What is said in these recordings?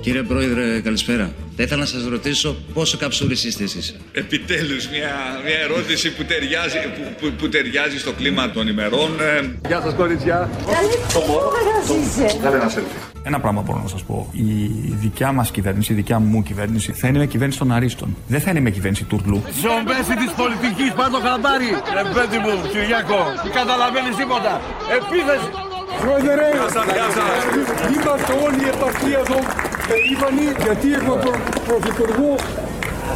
Κύριε Πρόεδρε, καλησπέρα. Θα ήθελα να σας ρωτήσω πόσο καψούρης είστε εσείς. Επιτέλους, μια, μια ερώτηση που ταιριάζει, που, που, που ταιριάζει στο κλίμα των ημερών. Ε, Γεια σας, κορίτσια. Κάνε ένα selfie. Ένα πράγμα μπορώ να σας πω. Η δικιά μας κυβέρνηση, η δικιά μου κυβέρνηση, θα είναι με κυβέρνηση των Αρίστων. Δεν θα είναι με κυβέρνηση τουρλού. Ζομπέση της πολιτικής, πάντο χαμπάρι. Ρε παιδί μου, Κυριάκο, δεν καταλαβαίνεις τίποτα. Επίθεση. Πρόεδρε, είμαστε όλοι η επαρχία εδώ περήφανοι γιατί έχουμε τον πρωθυπουργό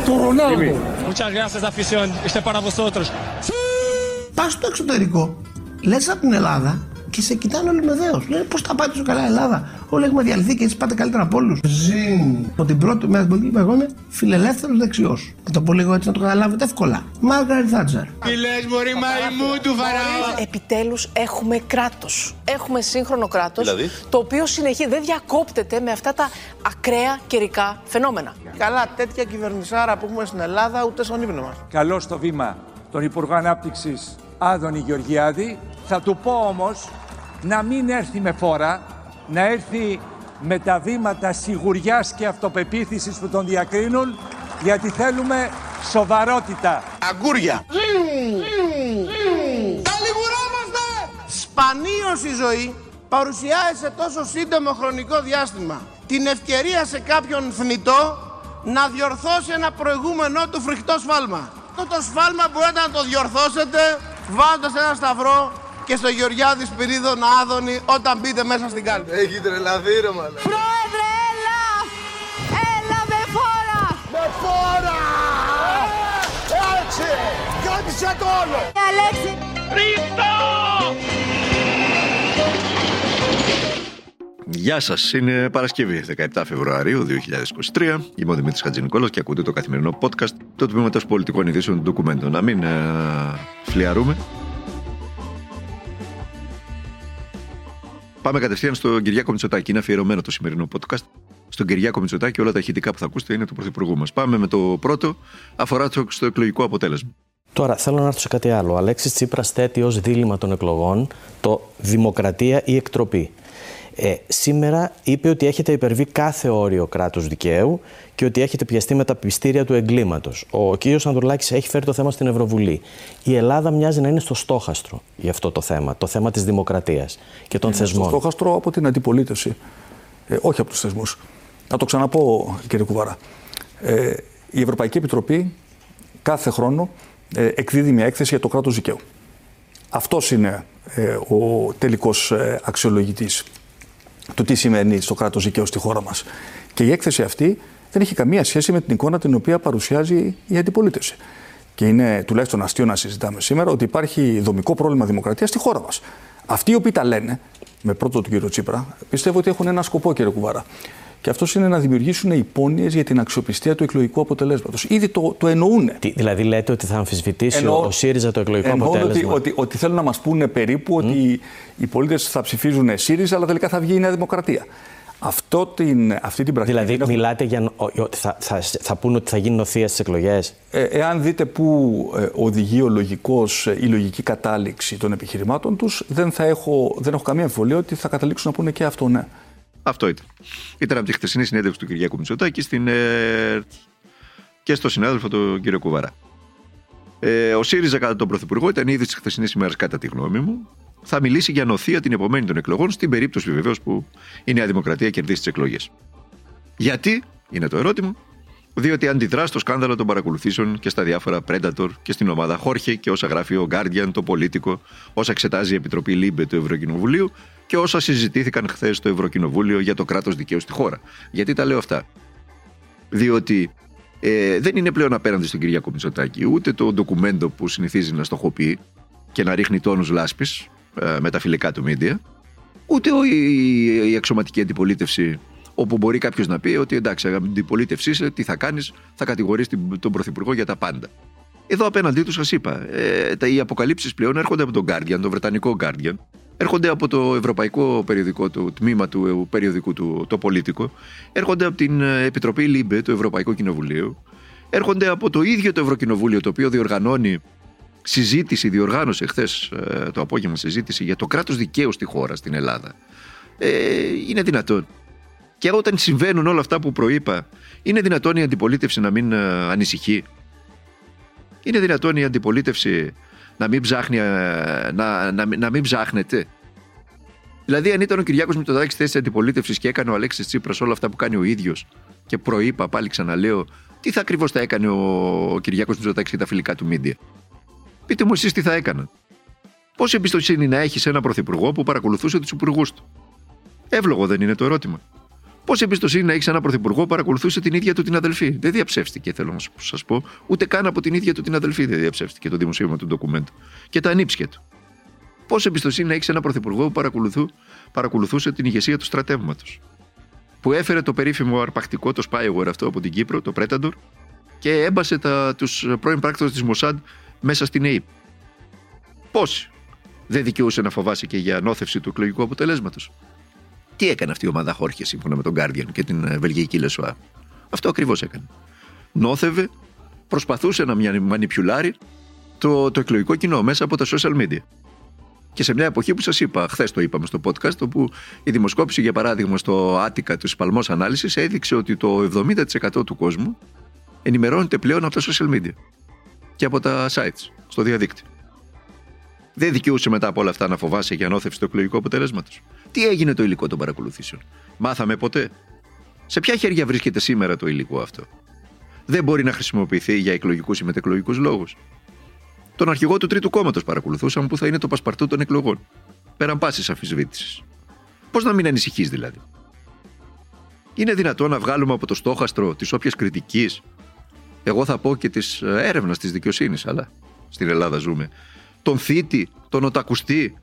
του Ρονάλντο. Muchas gracias, afición. Este es para vosotros. Πας στο εξωτερικό, λες από την Ελλάδα και σε κοιτάνε όλοι με δέος. Λένε πώς τα πάτε τόσο καλά η Ελλάδα; Όλοι έχουμε διαλυθεί και έτσι πάτε καλύτερα από όλους. Ζήν. Από την πρώτη μέρα την πολιτική εγώ είμαι φιλελεύθερος δεξιός. Να το πω λίγο έτσι να το καταλάβετε εύκολα. Μάργαρη Θάτζερ. Τι λες μωρή μαϊμού του Φαραώ. Επιτέλους έχουμε κράτος. Έχουμε σύγχρονο κράτος, Δηλαδή; το οποίο συνεχίζει, δεν διακόπτεται με αυτά τα ακραία καιρικά φαινόμενα. Καλά, τέτοια κυβερνησάρα που έχουμε στην Ελλάδα ούτε στον ύπνο μας. Καλώ στο βήμα τον Υπουργό Ανάπτυξης Άδωνη Γεωργιάδη. Θα του πω όμως να μην έρθει με φόρα, να έρθει με τα βήματα σιγουριάς και αυτοπεποίθησης που τον διακρίνουν, γιατί θέλουμε σοβαρότητα. Αγκούρια. Σπανίως η ζωή παρουσιάζει σε τόσο σύντομο χρονικό διάστημα την ευκαιρία σε κάποιον θνητό να διορθώσει ένα προηγούμενό του φρικτό σφάλμα. Αυτό το σφάλμα μπορείτε να το διορθώσετε βάζοντας ένα σταυρό και στο Γεωργιάδη Σπυρίδων Άδωνη όταν μπείτε μέσα στην κάλπη. Έχει τρελαθεί ρε μαλάκα. Πρόεδρε, έλα! Έλα με φόρα! Με φόρα! Έτσι! Κράτησε το όλο! Αλέξη! Γεια σας, είναι Παρασκευή 17 Φεβρουαρίου 2023. Είμαι ο Δημήτρης Χατζηνικόλας και ακούτε το καθημερινό podcast του Τμήματος Πολιτικών Ειδήσεων του Ντοκουμέντου. Να μην ε, φλιαρούμε. Πάμε κατευθείαν στον Κυριάκο Μητσοτάκη. Είναι αφιερωμένο το σημερινό podcast. Στον Κυριάκο Μητσοτάκη, όλα τα ηχητικά που θα ακούσετε είναι του Πρωθυπουργού μας. Πάμε με το πρώτο, αφορά το, στο εκλογικό αποτέλεσμα. Τώρα θέλω να έρθω σε κάτι άλλο. Ο Αλέξης Τσίπρας θέτει ως δίλημα των εκλογών το δημοκρατία ή εκτροπή. Ε, σήμερα είπε ότι έχετε υπερβεί κάθε όριο κράτους δικαίου και ότι έχετε πιαστεί με τα πιστήρια του εγκλήματος. Ο κ. Ανδρουλάκης έχει φέρει το θέμα στην Ευρωβουλή. Η Ελλάδα μοιάζει να είναι στο στόχαστρο για αυτό το θέμα, το θέμα της δημοκρατίας και των Στο θεσμών. στόχαστρο από την αντιπολίτευση. Ε, όχι από τους θεσμούς. Να το ξαναπώ, κύριε Κουβάρα. Ε, η Ευρωπαϊκή Επιτροπή κάθε χρόνο ε, εκδίδει μια έκθεση για το κράτος δικαίου. Αυτός είναι ε, ο τελικός ε, αξιολογητής του τι σημαίνει στο κράτος δικαίου στη χώρα μας. Και η έκθεση αυτή δεν έχει καμία σχέση με την εικόνα την οποία παρουσιάζει η αντιπολίτευση. Και είναι τουλάχιστον αστείο να συζητάμε σήμερα ότι υπάρχει δομικό πρόβλημα δημοκρατίας στη χώρα μας. Αυτοί οι οποίοι τα λένε, με πρώτο τον κύριο Τσίπρα, πιστεύω ότι έχουν ένα σκοπό, κύριε Κουβάρα. Και αυτό είναι να δημιουργήσουν υπόνοιες για την αξιοπιστία του εκλογικού αποτελέσματος. Ήδη το, το εννοούν. Τι, δηλαδή λέτε ότι θα αμφισβητήσει Εννοώ- ο ΣΥΡΙΖΑ το εκλογικό Εννοώ ότι, αποτέλεσμα; ότι, ότι θέλουν να μας πούνε περίπου ότι οι πολίτες θα ψηφίζουν ΣΥΡΙΖΑ, αλλά τελικά θα βγει η Νέα Δημοκρατία. Αυτό την, αυτή την πρακτική. Δηλαδή την έχουν- μιλάτε για νο- ο- ότι θα, θα, θα πούνε ότι θα γίνει νοθεία στις εκλογές; Ε, εάν δείτε πού ε, οδηγεί ο λογικός, ε, η λογική κατάληξη των επιχειρημάτων τους, δεν, θα έχω, δεν έχω καμία αμφιβολία ότι θα καταλήξουν να πούνε και αυτό, ναι. Αυτό ήταν. Ήταν από τη χθεσινή συνέντευξη του Κυριάκου Μητσοτάκη στην ΕΡΤ και στο συνάδελφο τον κύριο Κουβαρά. Ε, ο ΣΥΡΙΖΑ κατά τον Πρωθυπουργό ήταν ήδη τη χθεσινή ημέρα, κατά τη γνώμη μου. Θα μιλήσει για νοθεία την επομένη των εκλογών, στην περίπτωση βεβαίως που η Νέα Δημοκρατία κερδίσει τις εκλογές. Γιατί, είναι το ερώτημα, διότι αντιδρά στο σκάνδαλο των παρακολουθήσεων και στα διάφορα Predator και στην ομάδα Χόρχε και όσα γράφει ο Guardian, το Πολίτικο, όσα εξετάζει η Επιτροπή LIBE του Ευρωκοινοβουλίου και όσα συζητήθηκαν χθες στο Ευρωκοινοβούλιο για το κράτος δικαίου στη χώρα. Γιατί τα λέω αυτά. Διότι ε, δεν είναι πλέον απέναντι στον Κυριάκο Μητσοτάκη ούτε το Documento που συνηθίζει να στοχοποιεί και να ρίχνει τόνους λάσπης ε, με τα φιλικά του μίντια, ούτε ο- η, η αξιωματική αντιπολίτευση όπου μπορεί κάποιος να πει ότι εντάξει, αντιπολίτευση είσαι, τι θα κάνεις, θα κατηγορήσει τον Πρωθυπουργό για τα πάντα. Εδώ απέναντί τους σας είπα, ε, τα, οι αποκαλύψεις πλέον έρχονται από τον Guardian, τον Βρετανικό Guardian, έρχονται από το ευρωπαϊκό περιοδικό, το τμήμα του ε, περιοδικού του, το Politico, έρχονται από την ε, Επιτροπή LIBE του Ευρωπαϊκού Κοινοβουλίου, έρχονται από το ίδιο το Ευρωκοινοβούλιο, το οποίο διοργανώνει συζήτηση, διοργάνωσε χθες το απόγευμα συζήτηση για το κράτος δικαίου στη χώρα, στην Ελλάδα. Ε, είναι δυνατόν. Και όταν συμβαίνουν όλα αυτά που προείπα, είναι δυνατόν η αντιπολίτευση να μην ε, ανησυχεί. Είναι δυνατόν η αντιπολίτευση να μην, ψάχνει, ε, να, να, να μην ψάχνεται. Δηλαδή, αν ήταν ο Κυριάκος Μητσοτάκη στη θέση αντιπολίτευσης και έκανε ο Αλέξης Τσίπρας όλα αυτά που κάνει ο ίδιος και προείπα, πάλι ξαναλέω, τι θα ακριβώς θα έκανε ο Κυριάκος Μητσοτάκη και τα φιλικά του μίντια. Πείτε μου εσείς τι θα έκαναν. Πόση εμπιστοσύνη να έχεις ένα πρωθυπουργό που παρακολουθούσε τους υπουργούς του; Εύλογο δεν είναι το ερώτημα. Πόση εμπιστοσύνη να έχει ένα πρωθυπουργό που παρακολουθούσε την ίδια του την αδελφή. Δεν διαψεύστηκε, θέλω να σας πω. Ούτε καν από την ίδια του την αδελφή δεν διαψεύστηκε το δημοσίευμα του ντοκουμέντου. Και τα ανήψια του. Πόση εμπιστοσύνη να έχει ένα πρωθυπουργό που παρακολουθούσε την ηγεσία του στρατεύματος. Που έφερε το περίφημο αρπακτικό, το Spyware αυτό από την Κύπρο, το Predator, και έμπασε τους πρώην πράκτορες της Μοσάντ μέσα στην ΑΕΠ. Πώς δεν δικαιούσαι να φοβάσαι και για νόθευση του εκλογικού αποτελέσματος. Τι έκανε αυτή η ομάδα Χόρχε σύμφωνα με τον Guardian και την ε, βελγική Le Soir; Αυτό ακριβώς έκανε. Νόθευε, προσπαθούσε να μανιπιουλάρει το, το εκλογικό κοινό μέσα από τα social media. Και σε μια εποχή που σας είπα, χθες το είπαμε στο podcast, όπου η δημοσκόπηση, για παράδειγμα, στο Attica TV Palmos Analysis έδειξε ότι το 70% του κόσμου ενημερώνεται πλέον από τα social media και από τα sites στο διαδίκτυο. Δεν δικαιούσε μετά από όλα αυτά να φοβάσαι για ανώθευση του εκλογικού αποτελέσματος. Τι έγινε το υλικό των παρακολουθήσεων; Μάθαμε ποτέ; Σε ποια χέρια βρίσκεται σήμερα το υλικό αυτό; Δεν μπορεί να χρησιμοποιηθεί για εκλογικούς ή μετεκλογικούς λόγους. Τον αρχηγό του Τρίτου Κόμματος παρακολουθούσαν που θα είναι το πασπαρτού των εκλογών. Πέραν πάσης αμφισβήτηση. Πώς να μην ανησυχείς δηλαδή; Είναι δυνατό να βγάλουμε από το στόχαστρο τη όποια κριτικής, εγώ θα πω και τη ε, έρευνα της δικαιοσύνης, αλλά στην Ελλάδα ζούμε, τον θήτη, τον οτακουστή,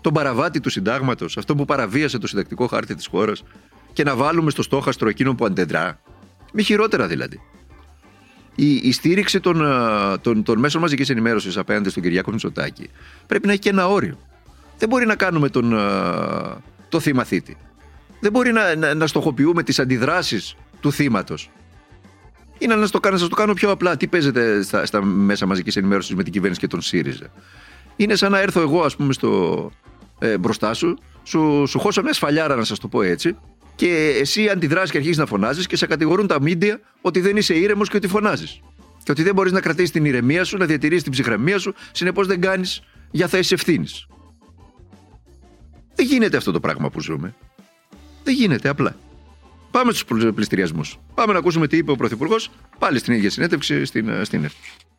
τον παραβάτη του συντάγματος, αυτό που παραβίασε το συντακτικό χάρτη της χώρας, και να βάλουμε στο στόχαστρο εκείνο που αντεδρά. Μη χειρότερα δηλαδή. Η, η στήριξη των, των, των μέσων μαζικής ενημέρωσης απέναντι στον Κυριάκο Μητσοτάκη πρέπει να έχει και ένα όριο. Δεν μπορεί να κάνουμε τον, το θύμα θήτη. Δεν μπορεί να, να, να στοχοποιούμε τις αντιδράσεις του θύματος. Είναι να, το, να σας το κάνω πιο απλά. Τι παίζεται στα, στα μέσα μαζικής ενημέρωσης με την κυβέρνηση και τον ΣΥΡΙΖΑ; Είναι σαν να έρθω εγώ, ας πούμε, στο, ε, μπροστά σου, σου, σου χώσω μια σφαλιάρα, να σας το πω έτσι, και εσύ αντιδράσει και αρχίζεις να φωνάζεις και σε κατηγορούν τα μίντια ότι δεν είσαι ήρεμος και ότι φωνάζεις. Και ότι δεν μπορείς να κρατήσεις την ηρεμία σου, να διατηρήσεις την ψυχραιμία σου, συνεπώς δεν κάνεις για θέσεις ευθύνης. Δεν γίνεται αυτό το πράγμα που ζούμε. Δεν γίνεται απλά. Πάμε στους πληστηριασμούς. Πάμε να ακούσουμε τι είπε ο Πρωθυπουργός πάλι στην ίδια συνέντευξη στην, ε, στην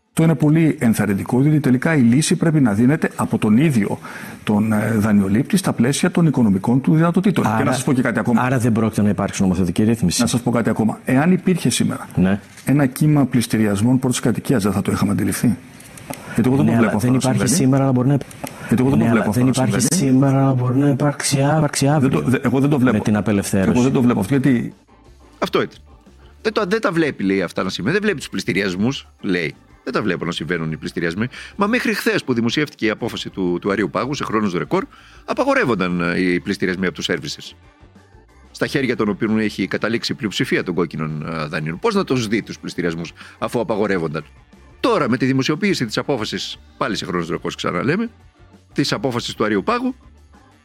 αυτό είναι πολύ ενθαρρυντικό, διότι τελικά η λύση πρέπει να δίνεται από τον ίδιο τον ε, δανειολήπτη στα πλαίσια των οικονομικών του δυνατοτήτων. Άρα, και να σας πω και κάτι ακόμα. Άρα δεν πρόκειται να υπάρξει νομοθετική ρύθμιση. Να σας πω κάτι ακόμα. Εάν υπήρχε σήμερα ναι. ένα κύμα πληστηριασμών πρώτης κατοικίας, δεν θα το είχαμε αντιληφθεί. Γιατί εγώ δεν ναι, το βλέπω Δεν υπάρχει σήμερα, αλλά μπορεί να γιατί εγώ δεν ναι, το βλέπω δεν υπάρχει σήμερα, αλλά μπορεί να υπάρξει αύριο. Δεν το, εγώ δεν το βλέπω. Με την απελευθέρωση. Εγώ δεν το βλέπω αυτό γιατί. Αυτό ήταν. Δεν, το, δεν τα βλέπει, λέει αυτά να σημαίνει. Δεν βλέπει τους πληστηριασμούς, λέει. Δεν τα βλέπω να συμβαίνουν οι πληστηριασμοί. Μα μέχρι χθες που δημοσιεύτηκε η απόφαση του, του Αρίου Πάγου σε χρόνους ρεκόρ, απαγορεύονταν ε, οι πληστηριασμοί από τους σερβίσε. Στα χέρια των οποίων έχει καταλήξει η πλειοψηφία των κόκκινων ε, δανείων. Πώς να τους δει τους πληστηριασμούς αφού απαγορεύονταν; Τώρα με τη δημοσιοποίηση της απόφασης, πάλι σε χρόνους ρεκόρ ξαναλέμε, της απόφασης του Αρίου Πάγου,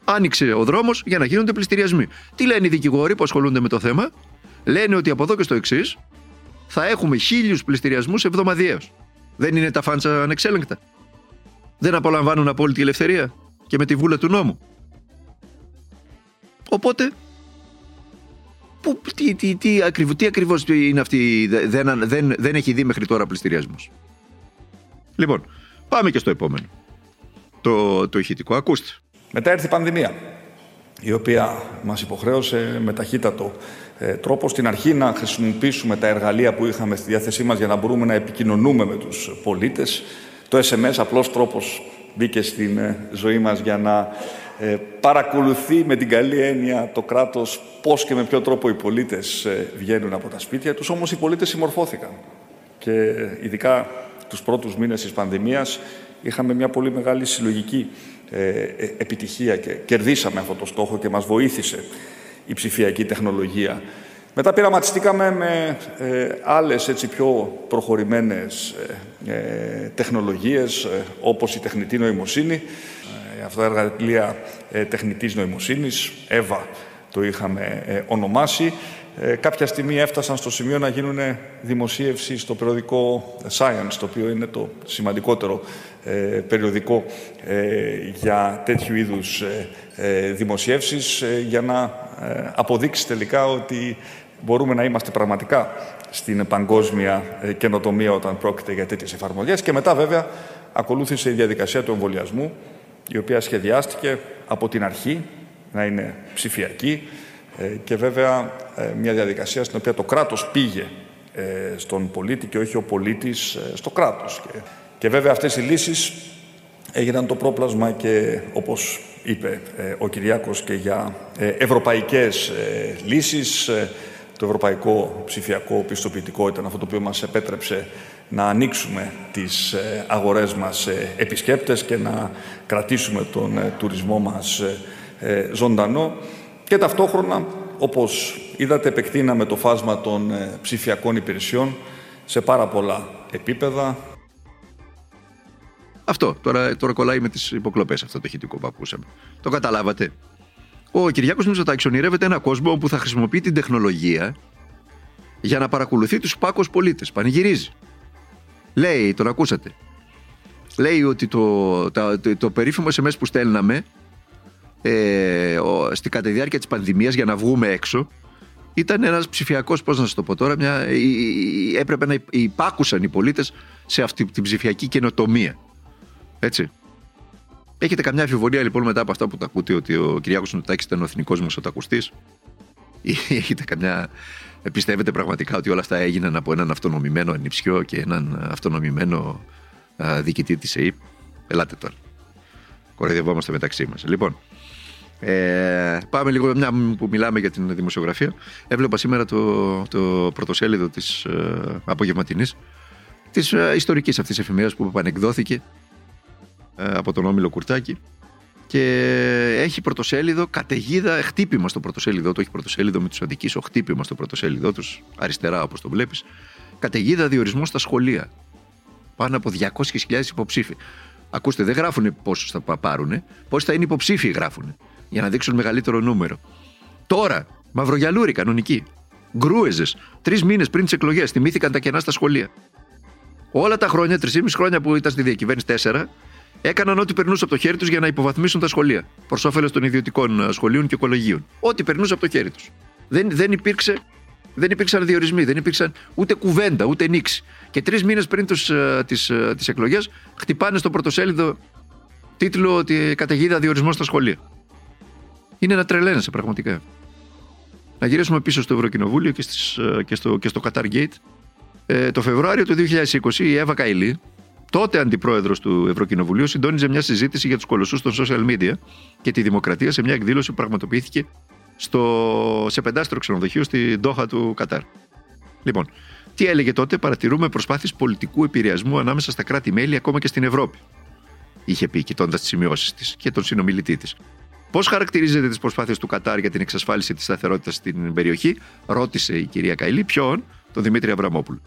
άνοιξε ο δρόμος για να γίνονται πληστηριασμοί. Τι λένε οι δικηγόροι που ασχολούνται με το θέμα, λένε ότι από εδώ και στο εξής θα έχουμε χίλιους πληστηριασμούς εβδομαδιαίως. Δεν είναι τα φάντσα ανεξέλεγκτα. Δεν απολαμβάνουν απόλυτη ελευθερία και με τη βούλα του νόμου. Οπότε, που, τι, τι, τι, ακριβώς, τι ακριβώς είναι αυτή, δεν, δεν, δεν έχει δει μέχρι τώρα πληστηριασμός. Λοιπόν, πάμε και στο επόμενο. Το, το ηχητικό, ακούστε. Μετά έρθει η πανδημία, η οποία μας υποχρέωσε με ταχύτατο ε, τρόπο στην αρχή να χρησιμοποιήσουμε τα εργαλεία που είχαμε στη διάθεσή μας για να μπορούμε να επικοινωνούμε με τους πολίτες. Το SMS απλός τρόπος μπήκε στην ε, ζωή μας για να ε, παρακολουθεί με την καλή έννοια το κράτος πώς και με ποιο τρόπο οι πολίτες βγαίνουν από τα σπίτια τους. Όμως οι πολίτες συμμορφώθηκαν. Και ειδικά τους πρώτους μήνες της πανδημίας είχαμε μια πολύ μεγάλη συλλογική επιτυχία και κερδίσαμε αυτό το στόχο και μας βοήθησε η ψηφιακή τεχνολογία. Μετά πειραματιστήκαμε με ε, άλλες έτσι πιο προχωρημένες ε, ε τεχνολογίες ε, όπως η τεχνητή νοημοσύνη, ε, αυτά τα εργαλεία ε, τεχνητής νοημοσύνης, ΕΒΑ το είχαμε ε, ονομάσει. Ε, κάποια στιγμή έφτασαν στο σημείο να γίνουν δημοσίευση στο περιοδικό Science, το οποίο είναι το σημαντικότερο ε, περιοδικό για τέτοιου είδους δημοσιεύσεις, για να αποδείξει τελικά ότι μπορούμε να είμαστε πραγματικά στην παγκόσμια καινοτομία όταν πρόκειται για τέτοιες εφαρμογές. Και μετά βέβαια ακολούθησε η διαδικασία του εμβολιασμού, η οποία σχεδιάστηκε από την αρχή να είναι ψηφιακή ε, και βέβαια ε, μια διαδικασία στην οποία το κράτος πήγε ε, στον πολίτη και όχι ο πολίτης στο κράτος. Και βέβαια αυτές οι λύσεις έγιναν το πρόπλασμα και όπως είπε ο Κυριάκος και για ευρωπαϊκές λύσεις. Το ευρωπαϊκό ψηφιακό πιστοποιητικό ήταν αυτό το οποίο μας επέτρεψε να ανοίξουμε τις αγορές μας σε επισκέπτες και να κρατήσουμε τον τουρισμό μας ε, ζωντανό και ταυτόχρονα, όπως είδατε, επεκτείναμε το φάσμα των ε, ψηφιακών υπηρεσιών σε πάρα πολλά επίπεδα. Αυτό. Τώρα, τώρα κολλάει με τις υποκλοπές αυτό το ηχητικό που ακούσαμε. Το καταλάβατε. Ο Κυριάκος Μητσοτάκης ονειρεύεται ένα κόσμο που θα χρησιμοποιεί την τεχνολογία για να παρακολουθεί τους υπάκους πολίτες. Πανηγυρίζει. Λέει, τον ακούσατε. Λέει ότι το, το, το περίφημο SMS που στέλναμε ε, στη κατά διάρκεια της πανδημίας για να βγούμε έξω ήταν ένας ψηφιακός, πώς να σας το πω τώρα, μια, έπρεπε να υπάκουσαν οι πολίτες σε αυτή την ψηφιακή καινοτομία. Έτσι. Έχετε καμιά αμφιβολία λοιπόν μετά από αυτά που τα ακούτε ότι ο Κυριάκος Νοτάκης ήταν ο εθνικός μας οτακουστής ή έχετε καμιά... Πιστεύετε πραγματικά ότι όλα αυτά έγιναν από έναν αυτονομημένο ανιψιό και έναν αυτονομημένο διοικητή της ΕΕΠ. Ελάτε τώρα. Κοροϊδευόμαστε μεταξύ μας. Λοιπόν, ε, πάμε λίγο, μια που μιλάμε για την δημοσιογραφία. Έβλεπα σήμερα το, το πρωτοσέλιδο της ε, απογευματινής της ε, ιστορικής αυτής εφημερίας που επανεκδόθηκε ε, από τον Όμιλο Κουρτάκη και έχει πρωτοσέλιδο καταιγίδα, χτύπημα στο πρωτοσέλιδο του, έχει πρωτοσέλιδο με τους ο χτύπημα στο πρωτοσέλιδο τους, αριστερά όπως το βλέπεις, καταιγίδα διορισμό στα σχολεία. Πάνω από 200.000 υποψήφοι. Ακούστε, δεν γράφουν πόσους θα πάρουν, πόσοι θα είναι υποψήφοι γράφουν για να δείξουν μεγαλύτερο νούμερο. Τώρα, μαυρογιαλούρι κανονική. Γκρούεζες. Τρεις μήνες πριν τις εκλογές θυμήθηκαν τα κενά στα σχολεία. Όλα τα χρόνια, τρεις χρόνια που ήταν στη διακυβέρνηση, τέσσερα, έκαναν ό,τι περνούσε από το χέρι τους για να υποβαθμίσουν τα σχολεία. Προς όφελος των ιδιωτικών ε, σχολείων και κολεγίων. Ό,τι περνούσε από το χέρι τους. Δεν, δεν, υπήρξε, δεν υπήρξαν διορισμοί, δεν υπήρξαν ούτε κουβέντα, ούτε νήξη. Και τρεις μήνες πριν τι τις, ε, τις εκλογές χτυπάνε στο πρωτοσέλιδο τίτλο ότι καταιγίδα διορισμός στα σχολεία είναι να τρελαίνεσαι πραγματικά. Να γυρίσουμε πίσω στο Ευρωκοινοβούλιο και, στις, ε, και, στο, και στο Qatar Gate. Ε, το Φεβρουάριο του 2020 η Εύα Καηλή, τότε αντιπρόεδρος του Ευρωκοινοβουλίου, συντόνιζε μια συζήτηση για τους κολοσσούς των social media και τη δημοκρατία σε μια εκδήλωση που πραγματοποιήθηκε στο, σε πεντάστερο ξενοδοχείο στη Ντόχα του Κατάρ. Λοιπόν, τι έλεγε τότε, παρατηρούμε προσπάθειες πολιτικού επηρεασμού ανάμεσα στα κράτη-μέλη ακόμα και στην Ευρώπη. Είχε πει, κοιτώντας τις σημειώσεις της και τον συνομιλητή της. Πώς χαρακτηρίζετε τις προσπάθειες του Κατάρ για την εξασφάλιση της σταθερότητας στην περιοχή, ρώτησε η κυρία Καηλή. Ποιον, τον Δημήτρη Αβραμόπουλο.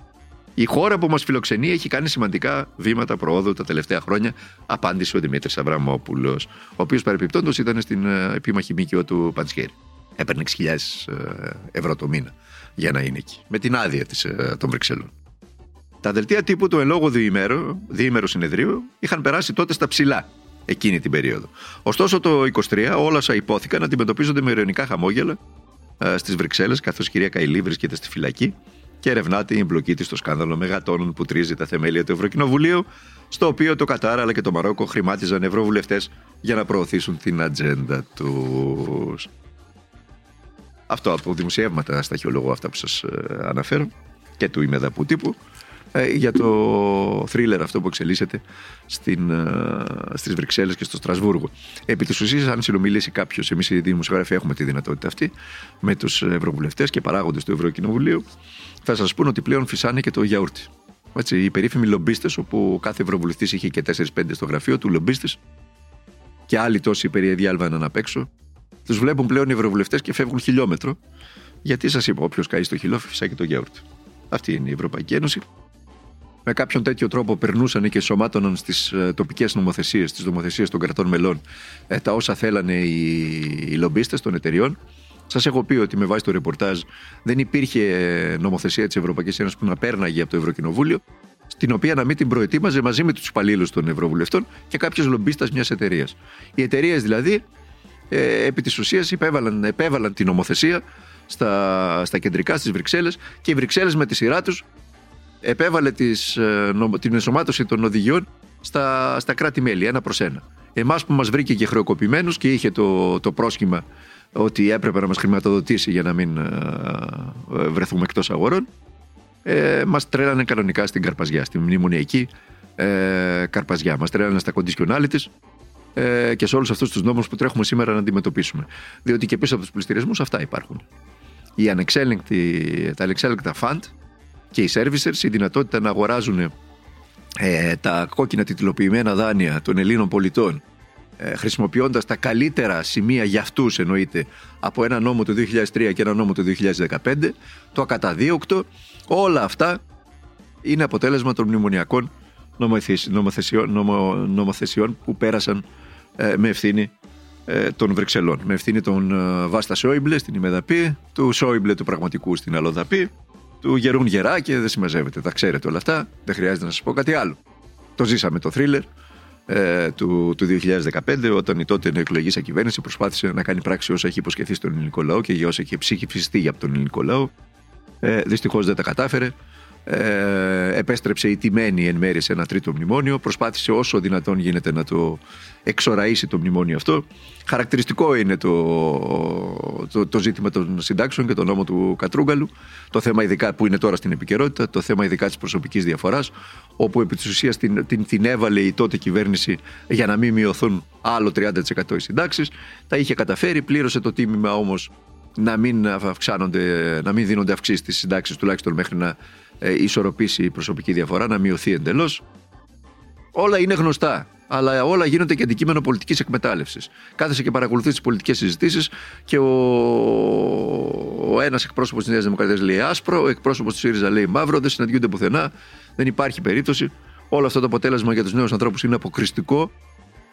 Η χώρα που μας φιλοξενεί έχει κάνει σημαντικά βήματα προόδου τα τελευταία χρόνια, απάντησε ο Δημήτρης Αβραμόπουλος, ο οποίος παρεπιπτόντως ήταν στην ε, επίμαχη μήκυο του Παντσχέρη. Έπαιρνε 6.000 ε, ευρώ το μήνα για να είναι εκεί, με την άδεια της, ε, των Βρυξελών. Τα δελτία τύπου του εν λόγω διημέρου, διήμερου συνεδρίου είχαν περάσει τότε στα ψηλά εκείνη την περίοδο. Ωστόσο το 23 όλα όσα υπόθηκαν αντιμετωπίζονται με ειρωνικά χαμόγελα ε, στις Βρυξέλλες, καθώς η κυρία Καηλή βρίσκεται στη φυλακή και ερευνάται η εμπλοκή της στο σκάνδαλο μεγατόνων που τρίζει τα θεμέλια του Ευρωκοινοβουλίου, στο οποίο το Κατάρα αλλά και το Μαρόκο χρημάτιζαν ευρωβουλευτές για να προωθήσουν την ατζέντα τους. Αυτό από δημοσιεύματα σταχυολογώ αυτά που σας ε, αναφέρω και του ημεδαπού τύπου. Ε, για το θρίλερ αυτό που εξελίσσεται στην, ε, στις Βρυξέλλες και στο Στρασβούργο. Επί της ουσίας, αν συνομιλήσει κάποιος, εμείς οι δημοσιογράφοι έχουμε τη δυνατότητα αυτή, με τους ευρωβουλευτές και παράγοντες του Ευρωκοινοβουλίου, θα σας πούν ότι πλέον φυσάνε και το γιαούρτι. Έτσι, οι περίφημοι λομπίστες, όπου κάθε ευρωβουλευτής είχε και 4-5 στο γραφείο του λομπίστες και άλλοι τόσοι περιεδιάλβαναν απ' έξω, τους βλέπουν πλέον οι ευρωβουλευτές και φεύγουν χιλιόμετρο. Γιατί σας είπα, όποιος καεί στο χιλό, φυσάει και το γιαούρτι. Αυτή είναι η Ευρωπαϊκή Ένωση με κάποιον τέτοιο τρόπο περνούσαν και σωμάτωναν στις ε, τοπικές νομοθεσίες, στι νομοθεσίες των κρατών μελών, ε, τα όσα θέλανε οι, οι λομπίστες των εταιριών, Σας έχω πει ότι με βάση το ρεπορτάζ δεν υπήρχε νομοθεσία της Ευρωπαϊκής Ένωσης που να πέρναγε από το Ευρωκοινοβούλιο, στην οποία να μην την προετοίμαζε μαζί με τους υπαλλήλους των Ευρωβουλευτών και κάποιος λομπίστας μιας εταιρείας. Οι εταιρείες δηλαδή, ε, επί της ουσίας, επέβαλαν, επέβαλαν την νομοθεσία στα, στα κεντρικά στις Βρυξέλλες και οι Βρυξέλλες με τη σειρά τους επέβαλε τις, ε, την ενσωμάτωση των οδηγιών στα, στα κράτη-μέλη, ένα προς ένα. Εμάς που μας βρήκε και χρεοκοπημένους και είχε το, το πρόσχημα ότι έπρεπε να μας χρηματοδοτήσει για να μην ε, ε, βρεθούμε εκτός αγορών, ε, μας τρέλανε κανονικά στην Καρπαζιά, στην μνημονιακή ε, Καρπαζιά. Μας τρέλανε στα κοντισιονάλη ε, και σε όλους αυτούς τους νόμους που τρέχουμε σήμερα να αντιμετωπίσουμε. Διότι και πίσω από τους πληστηριασμού αυτά υπάρχουν. Οι τα ανεξέλεγκτα fund και οι servicers, η δυνατότητα να αγοράζουν ε, τα κόκκινα τιτλοποιημένα δάνεια των Ελλήνων πολιτών ε, χρησιμοποιώντας τα καλύτερα σημεία για αυτούς εννοείται από ένα νόμο του 2003 και ένα νόμο του 2015 το ακαταδίωκτο όλα αυτά είναι αποτέλεσμα των μνημονιακών νομοθεσιών, νομοθεσιών που πέρασαν ε, με ευθύνη ε, των Βρυξελών. Με ευθύνη των ε, Βάστα Σόιμπλε στην Ημεδαπή του Σόιμπλε του πραγματικού στην Αλοδαπή του Γερούν Γερά και δεν συμμαζεύεται. Τα ξέρετε όλα αυτά. Δεν χρειάζεται να σας πω κάτι άλλο. Το ζήσαμε το θρίλερ ε, του, του 2015, όταν η τότε εκλογή κυβέρνηση προσπάθησε να κάνει πράξη όσα έχει υποσχεθεί στον ελληνικό λαό και για όσα έχει ψυχηφιστεί από τον ελληνικό λαό. Ε, Δυστυχώς δεν τα κατάφερε ε, επέστρεψε η τιμένη εν μέρη σε ένα τρίτο μνημόνιο, προσπάθησε όσο δυνατόν γίνεται να το εξοραίσει το μνημόνιο αυτό. Χαρακτηριστικό είναι το, το, το ζήτημα των συντάξεων και το νόμο του Κατρούγκαλου, το θέμα ειδικά που είναι τώρα στην επικαιρότητα, το θέμα ειδικά της προσωπικής διαφοράς, όπου επί της ουσίας την, την, την έβαλε η τότε κυβέρνηση για να μην μειωθούν άλλο 30% οι συντάξεις. Τα είχε καταφέρει, πλήρωσε το τίμημα όμως να μην, αυξάνονται, να μην δίνονται αυξήσεις στις συντάξεις τουλάχιστον μέχρι να ε, ισορροπήσει η προσωπική διαφορά, να μειωθεί εντελώς. Όλα είναι γνωστά. Αλλά όλα γίνονται και αντικείμενο πολιτικής εκμετάλλευσης. Κάθεσαι και παρακολουθείς τις πολιτικές συζητήσεις και ο, ο ένας εκπρόσωπος της Νέας Δημοκρατίας λέει άσπρο, ο εκπρόσωπος του ΣΥΡΙΖΑ λέει μαύρο, δεν συναντιούνται πουθενά. Δεν υπάρχει περίπτωση. Όλο αυτό το αποτέλεσμα για τους νέους ανθρώπους είναι αποκριστικό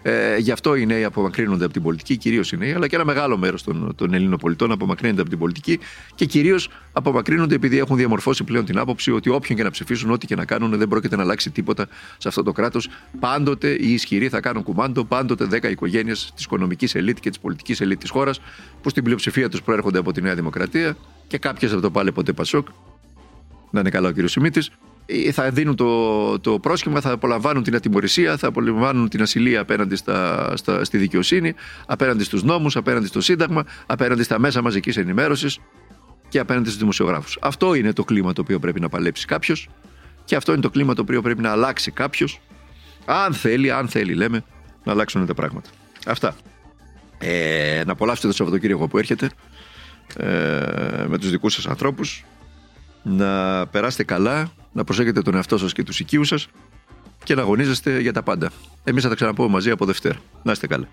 ε, γι' αυτό οι νέοι απομακρύνονται από την πολιτική, κυρίως οι νέοι, αλλά και ένα μεγάλο μέρος των, των Ελλήνων πολιτών απομακρύνονται από την πολιτική και κυρίως απομακρύνονται επειδή έχουν διαμορφώσει πλέον την άποψη ότι όποιον και να ψηφίσουν, ό,τι και να κάνουν, δεν πρόκειται να αλλάξει τίποτα σε αυτό το κράτος. Πάντοτε οι ισχυροί θα κάνουν κουμάντο, πάντοτε 10 οικογένειες της οικονομικής ελίτ και της πολιτικής ελίτ της χώρας, που στην πλειοψηφία τους προέρχονται από τη Νέα Δημοκρατία και κάποιες από το πάλι ποτέ Πασόκ. Να είναι καλά ο κύριος Σιμίτης, ε, θα δίνουν το, το πρόσχημα, θα απολαμβάνουν την ατιμορρησία, θα απολαμβάνουν την ασυλία απέναντι στα, στα, στη δικαιοσύνη, απέναντι στους νόμους, απέναντι στο Σύνταγμα, απέναντι στα μέσα μαζικής ενημέρωσης και απέναντι στους δημοσιογράφους. Αυτό είναι το κλίμα το οποίο πρέπει να παλέψει κάποιος και αυτό είναι το κλίμα το οποίο πρέπει να αλλάξει κάποιος, αν θέλει, αν θέλει λέμε, να αλλάξουν τα πράγματα. Αυτά. Ε, να απολαύσετε το Σαββατοκύριακο που έρχεται ε, με τους δικούς σας ανθρώπους να περάσετε καλά να προσέχετε τον εαυτό σας και τους οικείους σας και να αγωνίζεστε για τα πάντα. Εμείς θα τα ξαναπούμε μαζί από Δευτέρα. Να είστε καλά.